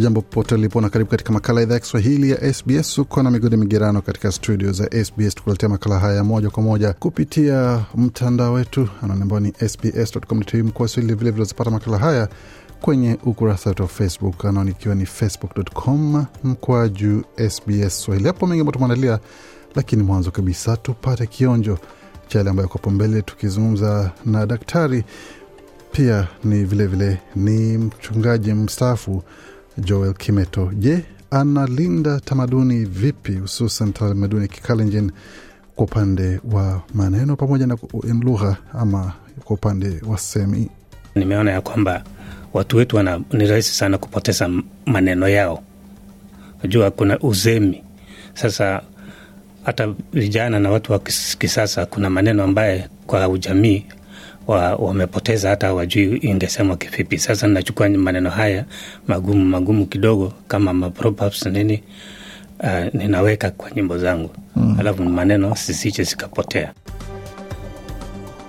Jambo popote ulipo na karibu katika makala idhaa ya Kiswahili ya SBS. Uko na migodi migerano katika studio za SBS tukuletea makala haya moja kwa moja kupitia mtandao wetu ambao ni sbs.com.au Swahili. Vilevile unazipata makala haya kwenye ukurasa wetu wa Facebook anaoni ikiwa ni facebook.com mkwaju SBS Swahili. Hapo mengi ambayo tumeandalia, lakini mwanzo kabisa tupate kionjo cha yale ambayo kwapo mbele, tukizungumza na daktari pia ni vilevile vile, ni mchungaji mstaafu Joel Kimeto. Je, analinda tamaduni vipi, hususan tamaduni Kikalenjin kwa upande wa maneno pamoja na lugha ama kwa upande wa semi? Nimeona ya kwamba watu wetu wana, ni rahisi sana kupoteza maneno yao. Najua kuna uzemi sasa, hata vijana na watu wa kisasa, kuna maneno ambaye kwa ujamii wamepoteza wa hata hawajui ingesemwa kivipi. Sasa nachukua maneno haya magumu magumu kidogo kama maproverbs nini, uh, ninaweka kwa nyimbo zangu mm. Alafu maneno sisiche zikapotea.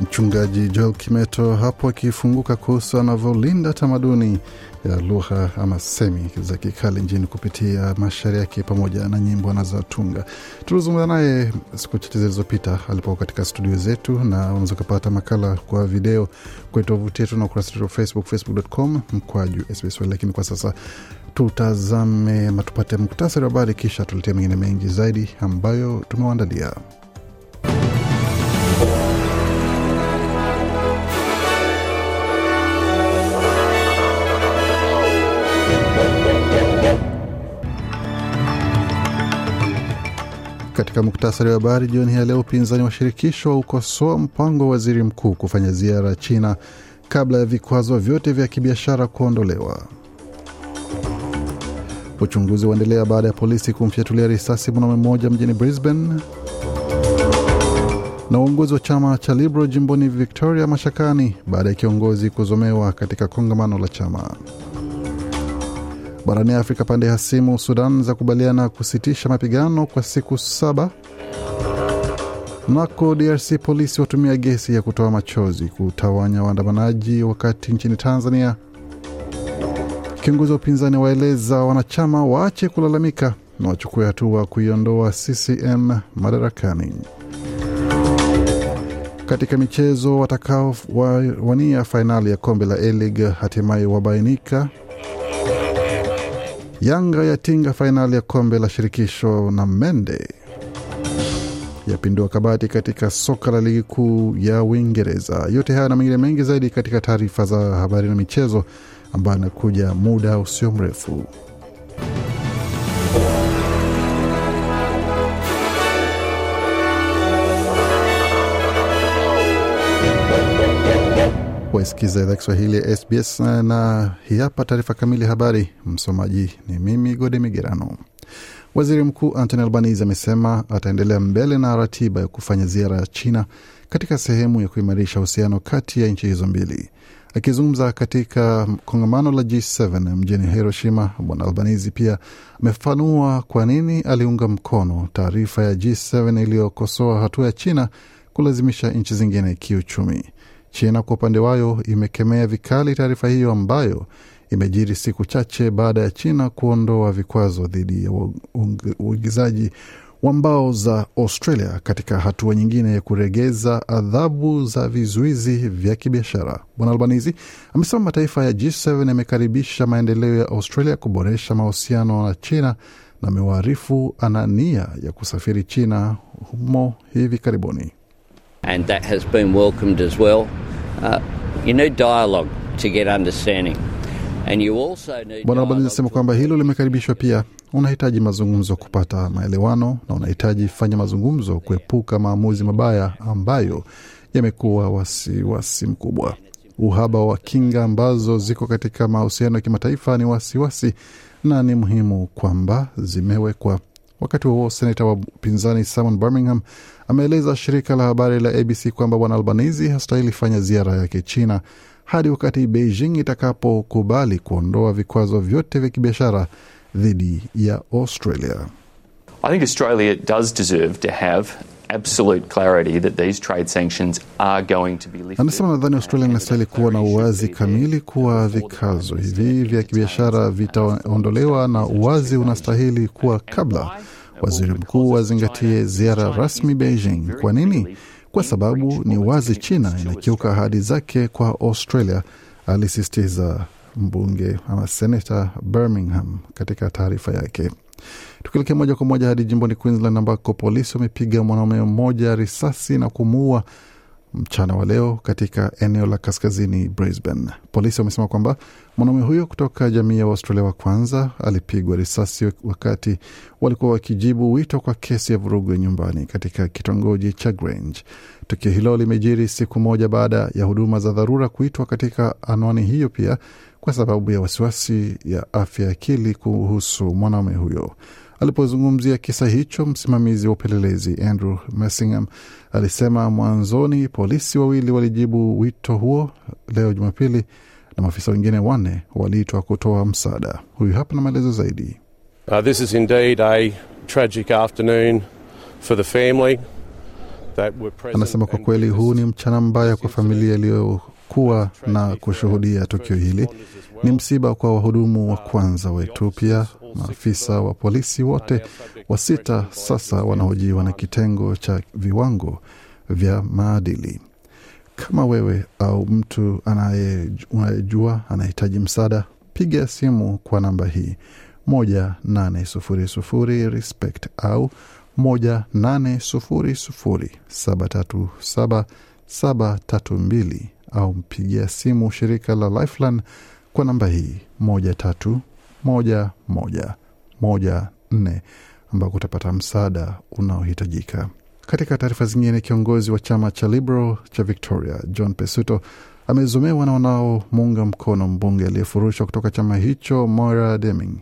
Mchungaji Joel Kimeto hapo akifunguka kuhusu anavyolinda tamaduni ya lugha ama semi za Kikalenjin kupitia mashairi yake pamoja na nyimbo anazotunga. Tulizungumza naye siku chache zilizopita alipokuwa katika studio zetu, na unaweza ukapata makala kwa video kwenye tovuti yetu na ukurasa wetu wa Facebook, facebook.com mkwaju SBS. Lakini kwa sasa tutazame matupate muktasari wa habari, kisha tuletea mengine mengi zaidi ambayo tumewaandalia. Katika muktasari wa habari jioni ya leo, upinzani wa shirikisho wa ukosoa mpango wa waziri mkuu kufanya ziara China kabla ya vikwazo vyote vya kibiashara kuondolewa. Uchunguzi waendelea baada ya polisi kumfyatulia risasi mwanaume mmoja mjini Brisbane, na uongozi wa chama cha Liberal jimboni Victoria mashakani baada ya kiongozi kuzomewa katika kongamano la chama. Barani Afrika, pande hasimu Sudan za kubaliana kusitisha mapigano kwa siku saba. Nako DRC, polisi watumia gesi ya kutoa machozi kutawanya waandamanaji, wakati nchini Tanzania kiongozi wa upinzani waeleza wanachama waache kulalamika na wachukue hatua kuiondoa CCM madarakani. Katika michezo, watakaowania fainali ya kombe la A-League hatimaye wabainika. Yanga yatinga fainali ya kombe la shirikisho na Mende yapindua kabati katika soka la ligi kuu ya Uingereza. Yote haya na mengine mengi zaidi katika taarifa za habari na michezo ambayo anakuja muda usio mrefu. Waisikiza idhaa Kiswahili ya SBS na, na hii hapa taarifa kamili habari. Msomaji ni mimi Gode Migerano. Waziri Mkuu Anthony Albanese amesema ataendelea mbele na ratiba ya kufanya ziara ya China katika sehemu ya kuimarisha uhusiano kati ya nchi hizo mbili. Akizungumza katika kongamano la G7 mjini Hiroshima, Bwana Albanese pia amefafanua kwa nini aliunga mkono taarifa ya G7 iliyokosoa hatua ya China kulazimisha nchi zingine kiuchumi. China kwa upande wayo imekemea vikali taarifa hiyo ambayo imejiri siku chache baada ya China kuondoa vikwazo dhidi ya uigizaji wa mbao za Australia katika hatua nyingine ya kuregeza adhabu za vizuizi vya kibiashara. Bwana Albanizi amesema mataifa ya G7 yamekaribisha maendeleo ya Australia kuboresha mahusiano na China na amewaarifu ana nia ya kusafiri China humo hivi karibuni. And that has been welcomed as well. Uh, you need dialogue to get understanding. And you also need Bwana Albanese anasema kwamba hilo limekaribishwa pia. unahitaji mazungumzo kupata maelewano, na unahitaji fanya mazungumzo kuepuka maamuzi mabaya ambayo yamekuwa wasiwasi mkubwa. Uhaba wa kinga ambazo ziko katika mahusiano ya kimataifa ni wasiwasi na ni muhimu kwamba zimewekwa. Wakati huo senata wa upinzani Simon Birmingham ameeleza shirika la habari la ABC kwamba bwana Albanizi hastahili fanya ziara yake China hadi wakati Beijing itakapokubali kuondoa vikwazo vyote vya kibiashara dhidi ya Australia. I think Australia does deserve to have absolute clarity that these trade sanctions are going to be lifted. Anasema nadhani Australia inastahili kuwa na uwazi kamili kuwa vikazo hivi vya kibiashara vitaondolewa, na uwazi unastahili kuwa kabla waziri mkuu azingatie ziara rasmi Beijing. Kwa nini? Kwa sababu ni wazi China inakiuka ahadi zake kwa Australia, alisisitiza mbunge ama senata Birmingham katika taarifa yake. Tukielekea moja kwa moja hadi jimboni Queensland ambako polisi wamepiga mwanaume mmoja risasi na kumuua mchana wa leo katika eneo la kaskazini Brisbane. Polisi wamesema kwamba mwanaume huyo kutoka jamii ya Waustralia wa kwanza alipigwa risasi wakati walikuwa wakijibu wito kwa kesi ya vurugu ya nyumbani katika kitongoji cha Grange. Tukio hilo limejiri siku moja baada ya huduma za dharura kuitwa katika anwani hiyo, pia kwa sababu ya wasiwasi ya afya ya akili kuhusu mwanaume huyo. Alipozungumzia kisa hicho, msimamizi wa upelelezi Andrew Messingham alisema mwanzoni polisi wawili walijibu wito huo leo Jumapili na maafisa wengine wanne waliitwa kutoa msaada. Huyu hapa na maelezo zaidi. Uh, this is indeed a tragic afternoon for the family that were present Anasema kwa kweli huu ni mchana mbaya kwa familia iliyokuwa na kushuhudia tukio hili. Ni msiba kwa wahudumu wa kwanza wetu, pia maafisa wa polisi wote wa sita sasa wanahojiwa na kitengo cha viwango vya maadili. Kama wewe au mtu unayejua anahitaji msaada, piga simu kwa namba hii moja nane sufuri sufuri respect au moja nane sufuri sufuri saba tatu saba saba tatu mbili au mpigia simu shirika la Lifeline kwa namba hii moja tatu moja moja moja nne ambako utapata msaada unaohitajika. Katika taarifa zingine, kiongozi wa chama cha Liberal cha Victoria John Pesuto amezomewa na wanaomuunga mkono mbunge aliyefurushwa kutoka chama hicho Moira Deming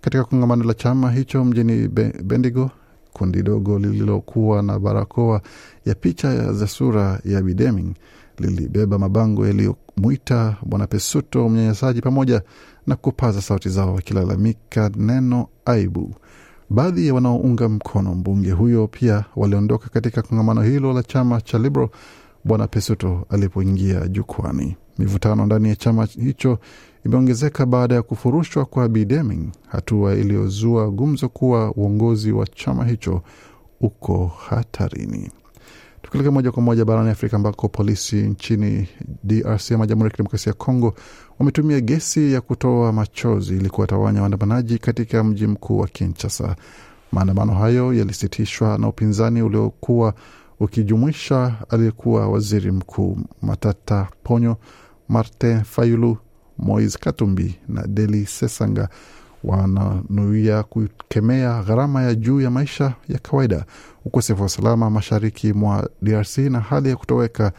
katika kongamano la chama hicho mjini Bendigo. Kundi dogo lililokuwa na barakoa ya picha za sura ya Bideming lilibeba mabango yaliyomwita bwana Pesuto mnyanyasaji pamoja na kupaza sauti zao wakilalamika neno aibu. Baadhi ya wanaounga mkono mbunge huyo pia waliondoka katika kongamano hilo la chama cha Liberal bwana Pesuto alipoingia jukwani. Mivutano ndani ya chama hicho imeongezeka baada ya kufurushwa kwa Bi hatua iliyozua gumzo kuwa uongozi wa chama hicho uko hatarini. Tukilekea moja kwa moja barani Afrika ambako polisi nchini DRC ama Jamhuri ya Kidemokrasia ya Kongo wametumia gesi ya kutoa machozi ili kuwatawanya waandamanaji katika mji mkuu wa Kinshasa. Maandamano hayo yalisitishwa na upinzani uliokuwa ukijumuisha aliyekuwa waziri mkuu Matata Ponyo, Martin Fayulu, Moise Katumbi na Deli Sesanga wananuia kukemea gharama ya juu ya maisha ya kawaida, ukosefu wa usalama mashariki mwa DRC na hali ya kutoweka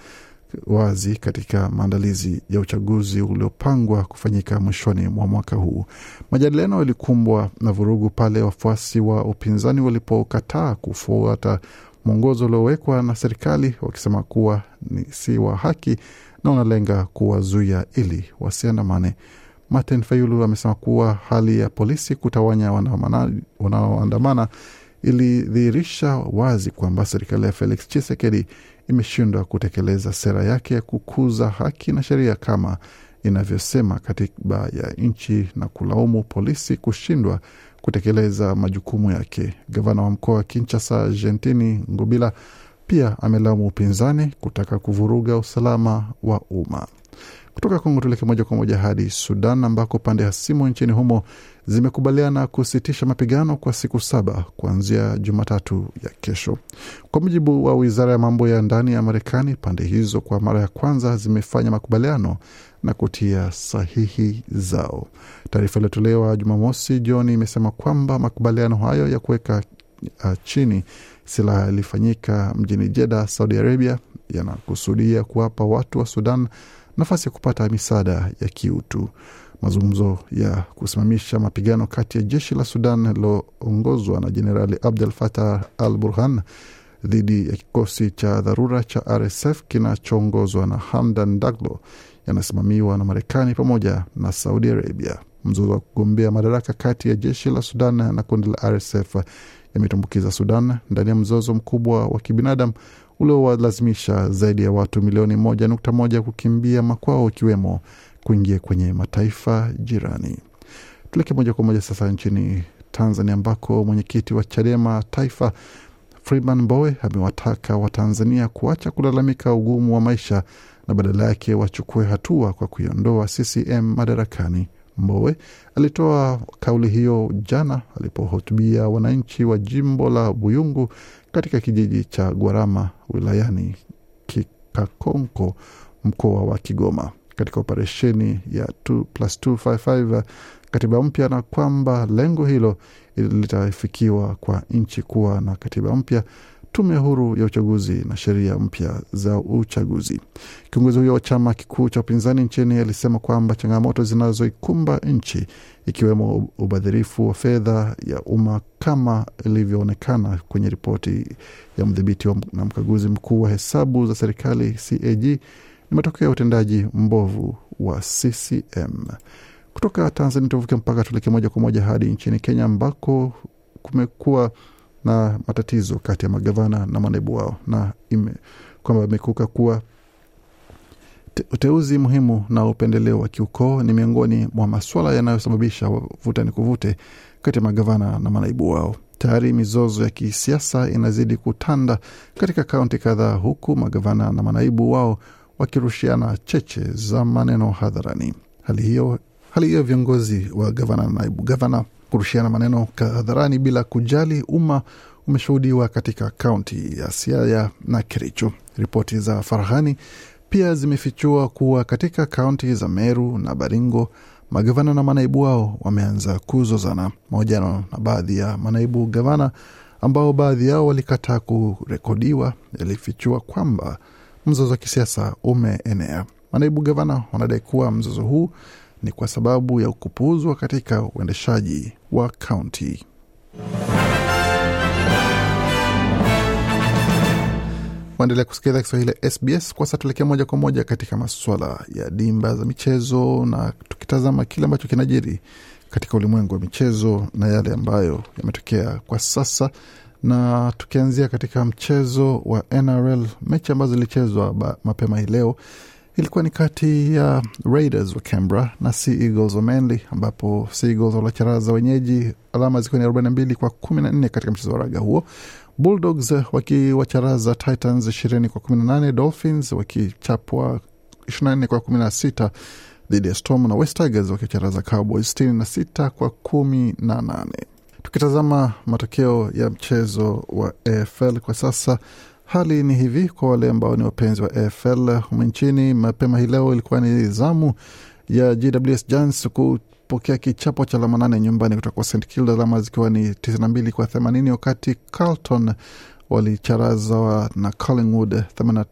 wazi katika maandalizi ya uchaguzi uliopangwa kufanyika mwishoni mwa mwaka huu. Majadiliano yalikumbwa na vurugu pale wafuasi wa upinzani walipokataa kufuata mwongozo uliowekwa na serikali, wakisema kuwa ni si wa haki na unalenga kuwazuia ili wasiandamane. Martin Fayulu amesema kuwa hali ya polisi kutawanya wanaoandamana ilidhihirisha wazi kwamba serikali ya Felix Chisekedi imeshindwa kutekeleza sera yake ya kukuza haki na sheria kama inavyosema katiba ya nchi na kulaumu polisi kushindwa kutekeleza majukumu yake. Gavana wa mkoa wa Kinshasa Gentini Ngubila pia amelaumu upinzani kutaka kuvuruga usalama wa umma. Kutoka Kongo tuleke moja kwa moja hadi Sudan ambako pande hasimu nchini humo zimekubaliana kusitisha mapigano kwa siku saba kuanzia Jumatatu ya kesho. Kwa mujibu wa wizara ya mambo ya ndani ya Marekani, pande hizo kwa mara ya kwanza zimefanya makubaliano na kutia sahihi zao. Taarifa iliyotolewa Jumamosi jioni imesema kwamba makubaliano hayo ya kuweka uh, chini silaha yalifanyika mjini Jeddah, Saudi Arabia, yanakusudia kuwapa watu wa Sudan nafasi ya kupata misaada ya kiutu. Mazungumzo ya kusimamisha mapigano kati ya jeshi la Sudan liloongozwa na Jenerali Abdel Fattah al Burhan dhidi ya kikosi cha dharura cha RSF kinachoongozwa na Hamdan Daglo yanasimamiwa na Marekani pamoja na Saudi Arabia. Mzozo wa kugombea madaraka kati ya jeshi la Sudan na kundi la RSF yametumbukiza Sudan ndani ya mzozo mkubwa wa kibinadamu uliowalazimisha zaidi ya watu milioni moja nukta moja kukimbia makwao ikiwemo kuingia kwenye mataifa jirani. Tuleke moja kwa moja sasa nchini Tanzania ambako mwenyekiti wa Chadema Taifa Freeman Mbowe amewataka Watanzania kuacha kulalamika ugumu wa maisha na badala yake wachukue hatua kwa kuiondoa CCM madarakani. Mbowe alitoa kauli hiyo jana alipohutubia wananchi wa jimbo la Buyungu katika kijiji cha Gwarama wilayani Kikakonko mkoa wa Kigoma. Katika operesheni ya 2+255 katiba mpya, na kwamba lengo hilo litafikiwa kwa nchi kuwa na katiba mpya, tume huru ya uchaguzi na sheria mpya za uchaguzi. Kiongozi huyo wa chama kikuu cha upinzani nchini alisema kwamba changamoto zinazoikumba nchi ikiwemo ubadhirifu wa fedha ya umma kama ilivyoonekana kwenye ripoti ya mdhibiti na mkaguzi mkuu wa hesabu za serikali CAG ni matokeo ya utendaji mbovu wa CCM. Kutoka Tanzania tuvuke mpaka tuleke moja kwa moja hadi nchini Kenya ambako kumekuwa na matatizo kati ya magavana na manaibu wao na ime, kwamba imekuka kuwa te, uteuzi muhimu na upendeleo wa kiukoo ni miongoni mwa maswala yanayosababisha vuta ni kuvute kati ya magavana na manaibu wao. Tayari mizozo ya kisiasa inazidi kutanda katika kaunti kadhaa, huku magavana na manaibu wao wakirushiana cheche za maneno hadharani. Hali hiyo hali hiyo viongozi wa gavana na naibu gavana kurushiana maneno hadharani bila kujali umma umeshuhudiwa katika kaunti ya Siaya na Kericho. Ripoti za Farhani pia zimefichua kuwa katika kaunti za Meru na Baringo magavana na manaibu wao wameanza kuzozana. Mahojiano na baadhi ya manaibu gavana ambao baadhi yao walikataa kurekodiwa yalifichua kwamba mzozo wa kisiasa umeenea. Manaibu gavana wanadai kuwa mzozo huu ni kwa sababu ya kupuuzwa katika uendeshaji wa kaunti. Waendelea kusikiliza Kiswahili ya SBS. Kwa sasa tuelekea moja kwa moja katika masuala ya dimba za michezo, na tukitazama kile ambacho kinajiri katika ulimwengu wa michezo na yale ambayo yametokea kwa sasa, na tukianzia katika mchezo wa NRL, mechi ambazo zilichezwa mapema hii leo ilikuwa ni kati ya Raiders wa Canberra na Sea Eagles wa Manly, ambapo Sea Eagles walicharaza wenyeji alama zikiwa ni 42 kwa 14 katika mchezo wa raga huo. Bulldogs wakiwacharaza Titans 20 kwa 18, Dolphins wakichapwa 24 kwa 16 dhidi ya Storm na West Tigers wakicharaza Cowboys 66 kwa 18. Tukitazama matokeo ya mchezo wa AFL kwa sasa hali ni hivi kwa wale ambao ni wapenzi wa AFL humu nchini. Mapema hii leo ilikuwa ni zamu ya GWS Giants kupokea kichapo cha alama nane nyumbani kutoka kwa St Kilda, alama zikiwa ni 92 kwa 80, wakati Carlton walicharazwa na Collingwood 85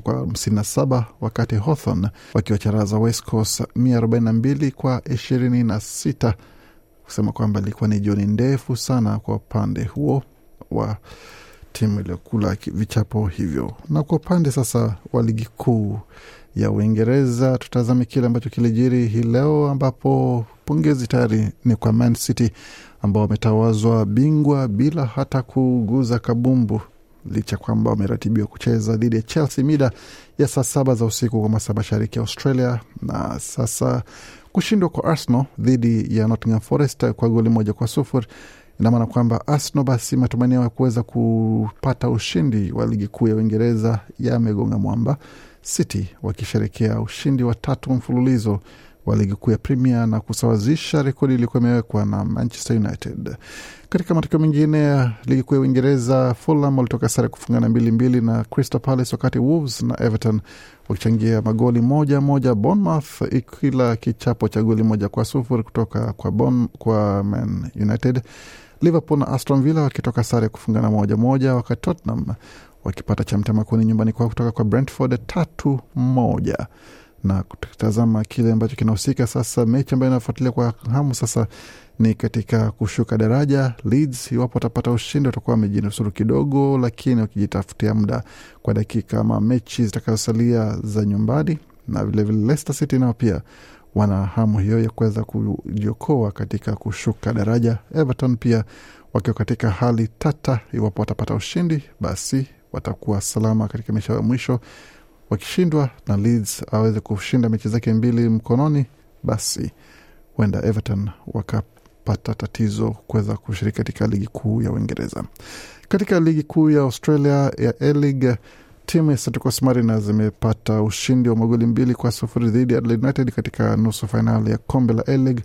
kwa 57, wakati Hawthorn wakiwacharaza West Coast 142 kwa 26, kusema kwamba ilikuwa ni jioni ndefu sana kwa upande huo wa timu iliyokula vichapo hivyo. Na kwa upande sasa wa ligi kuu ya Uingereza, tutazame kile ambacho kilijiri hii leo, ambapo pongezi tayari ni kwa Man City ambao wametawazwa bingwa bila hata kuguza kabumbu, licha kwamba wameratibiwa kucheza dhidi ya Chelsea mida ya saa saba za usiku kwa masaa mashariki ya Australia, na sasa kushindwa kwa Arsenal dhidi ya Nottingham Forest kwa goli moja kwa sufuri ina maana kwamba Arsenal basi matumaini yao ya kuweza kupata ushindi wa ligi kuu ya Uingereza yamegonga mwamba. City wakisherekea ushindi wa tatu mfululizo wa ligi kuu ya Premier na kusawazisha rekodi iliyokuwa imewekwa na Manchester United. Katika matokeo mengine ya ligi kuu ya Uingereza, Fulham walitoka sare kufungana mbili mbili na Crystal Palace, wakati Wolves na Everton wakichangia magoli moja moja, Bournemouth ikila kichapo cha goli moja kwa sufuri kutoka kwa, bon, kwa Man United. Liverpool na Aston Villa wakitoka sare kufungana moja moja, wakati Tottenham wakipata cha mtemakuni nyumbani kwao kutoka kwa Brentford tatu moja na kutazama kile ambacho kinahusika sasa. Mechi ambayo inafuatilia kwa hamu sasa ni katika kushuka daraja. Leeds iwapo watapata ushindi watakuwa wamejinusuru kidogo, lakini wakijitafutia muda kwa dakika ama mechi zitakazosalia za nyumbani, na vilevile Leicester City nao pia wana hamu hiyo ya kuweza kujiokoa katika kushuka daraja. Everton pia wakiwa katika hali tata, iwapo watapata ushindi basi watakuwa salama katika mechi ya mwisho wakishindwa na Leeds aweze kushinda mechi zake mbili mkononi, basi huenda Everton wakapata tatizo kuweza kushiriki katika ligi kuu ya Uingereza. Katika ligi kuu ya Australia ya A-League, timu ya Central Coast Mariners zimepata ushindi wa magoli mbili kwa sufuri dhidi ya Adelaide United katika nusu fainali ya kombe la A-League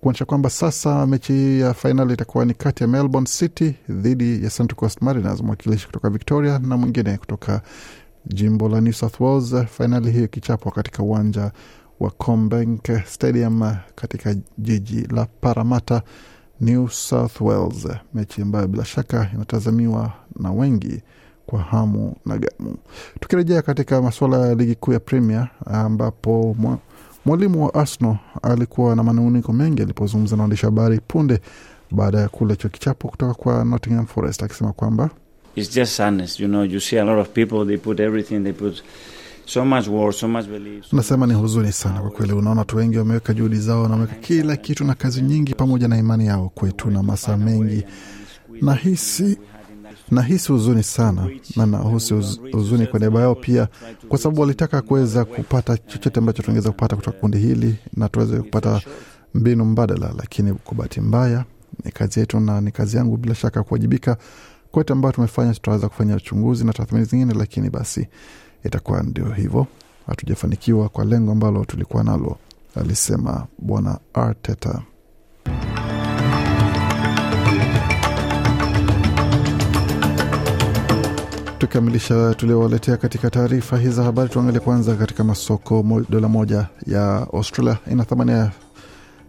kuonyesha kwamba sasa mechi ya fainali itakuwa ni kati ya Melbourne City dhidi ya Central Coast Mariners, mwakilishi kutoka Victoria na mwingine kutoka jimbo la New South Wales. Fainali hiyo ikichapwa katika uwanja wa Combank Stadium katika jiji la Parramatta, New South Wales, mechi ambayo bila shaka inatazamiwa na wengi kwa hamu na gamu. Tukirejea katika masuala ya ligi kuu ya Premier ambapo mwalimu wa Arsenal alikuwa na manunguniko mengi alipozungumza na waandishi habari punde baada ya kule cho kichapo kutoka kwa Nottingham Forest akisema kwamba it's just sadness. You know, you see a lot of people, they put everything, they put so much war, so much belief. So Nasema ni huzuni sana kwa kweli. Unaona watu wengi wameweka juhudi zao, wameweka kila kitu na kazi nyingi pamoja na imani yao kwetu na masaa mengi. Nahisi nahisi huzuni sana na nahusi huzuni kwa niaba yao pia, kwa sababu walitaka kuweza kupata chochote ambacho tungeweza kupata kutoka kundi hili na tuweze kupata mbinu mbadala, lakini kwa bahati mbaya ni kazi yetu na ni kazi yangu bila shaka kuwajibika kote ambayo tumefanya. Tutaweza kufanya uchunguzi na tathmini zingine, lakini basi itakuwa ndio hivyo, hatujafanikiwa kwa lengo ambalo tulikuwa nalo, alisema Bwana Arteta. Tukikamilisha tuliowaletea katika taarifa hizi za habari, tuangalie kwanza katika masoko. Dola moja ya Australia ina thamani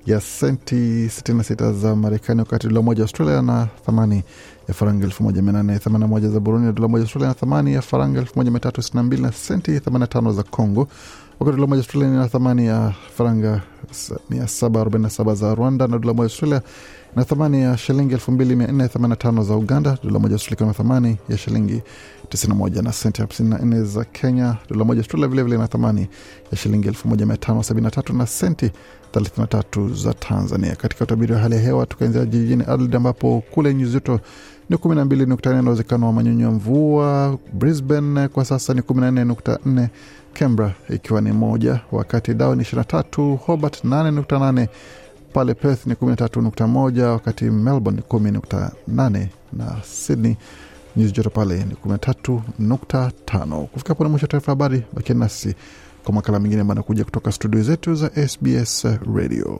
ya senti 66 za Marekani, wakati dola moja Australia na thamani ya faranga 1881 za Burundi, na dola moja Australia na thamani ya faranga 1362 na senti 85 za Congo, wakati dola moja Australia ina thamani ya faranga 747 za Rwanda, na dola moja Australia na thamani ya shilingi 2485 za Uganda, dola moja na thamani ya shilingi 91 na senti 54 za Kenya, dola moja Australia vilevile na thamani ya shilingi 1573 na senti 33 za Tanzania. Katika utabiri wa hali ya hewa tukaanzia jijini Adelaide ambapo kule nyuzi joto ni 12.4 na uwezekano wa manyunyu ya mvua. Brisbane kwa sasa ni 14.4, Canberra ikiwa ni moja, wakati Darwin 23, Hobart 8.8 pale Perth ni 13.1 wakati Melbourne ni 10.8 na Sydney nyuzi joto pale ni 13.5. Kufika hapo na mwisho wa taarifa habari, bakia nasi kwa makala mengine ambayo anakuja kutoka studio zetu za SBS Radio.